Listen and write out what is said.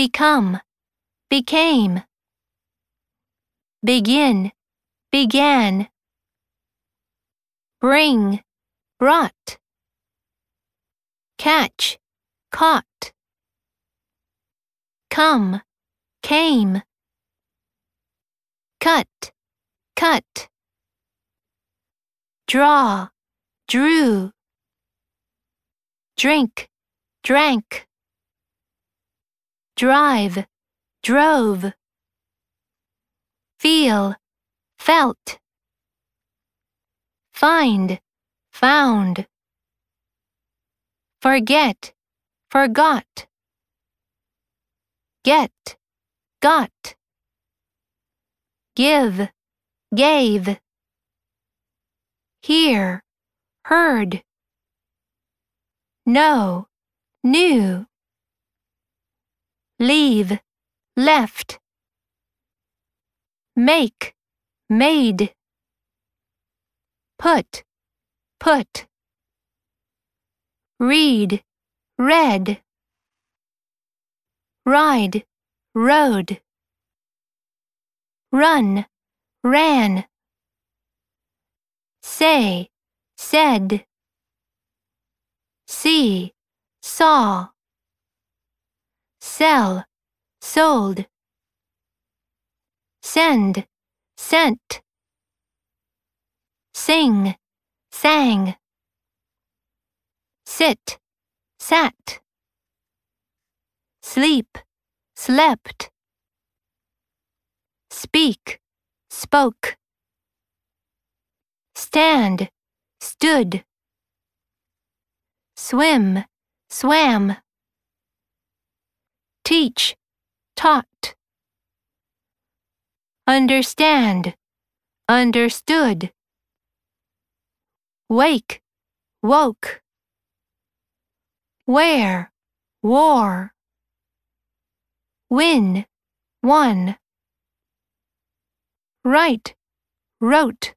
become, became. Begin, began. Bring, brought. Catch, caught. Come, came. Cut, cut. Draw, drew. Drink, drank. Drive, drove. Feel, felt. Find, found. Forget, forgot. Get, got. Give, gave. Hear, heard. Know, knew. Leave, left. Make, made. Put, put. Read, read. Ride, rode. Run, ran. Say, said. See, saw. Sell, sold. Send, sent. Sing, sang. Sit, sat. Sleep, slept. Speak, spoke. Stand, stood. Swim, swam. Teach, taught. Understand, understood. Wake, woke. Wear, wore. Win, won. Write, wrote.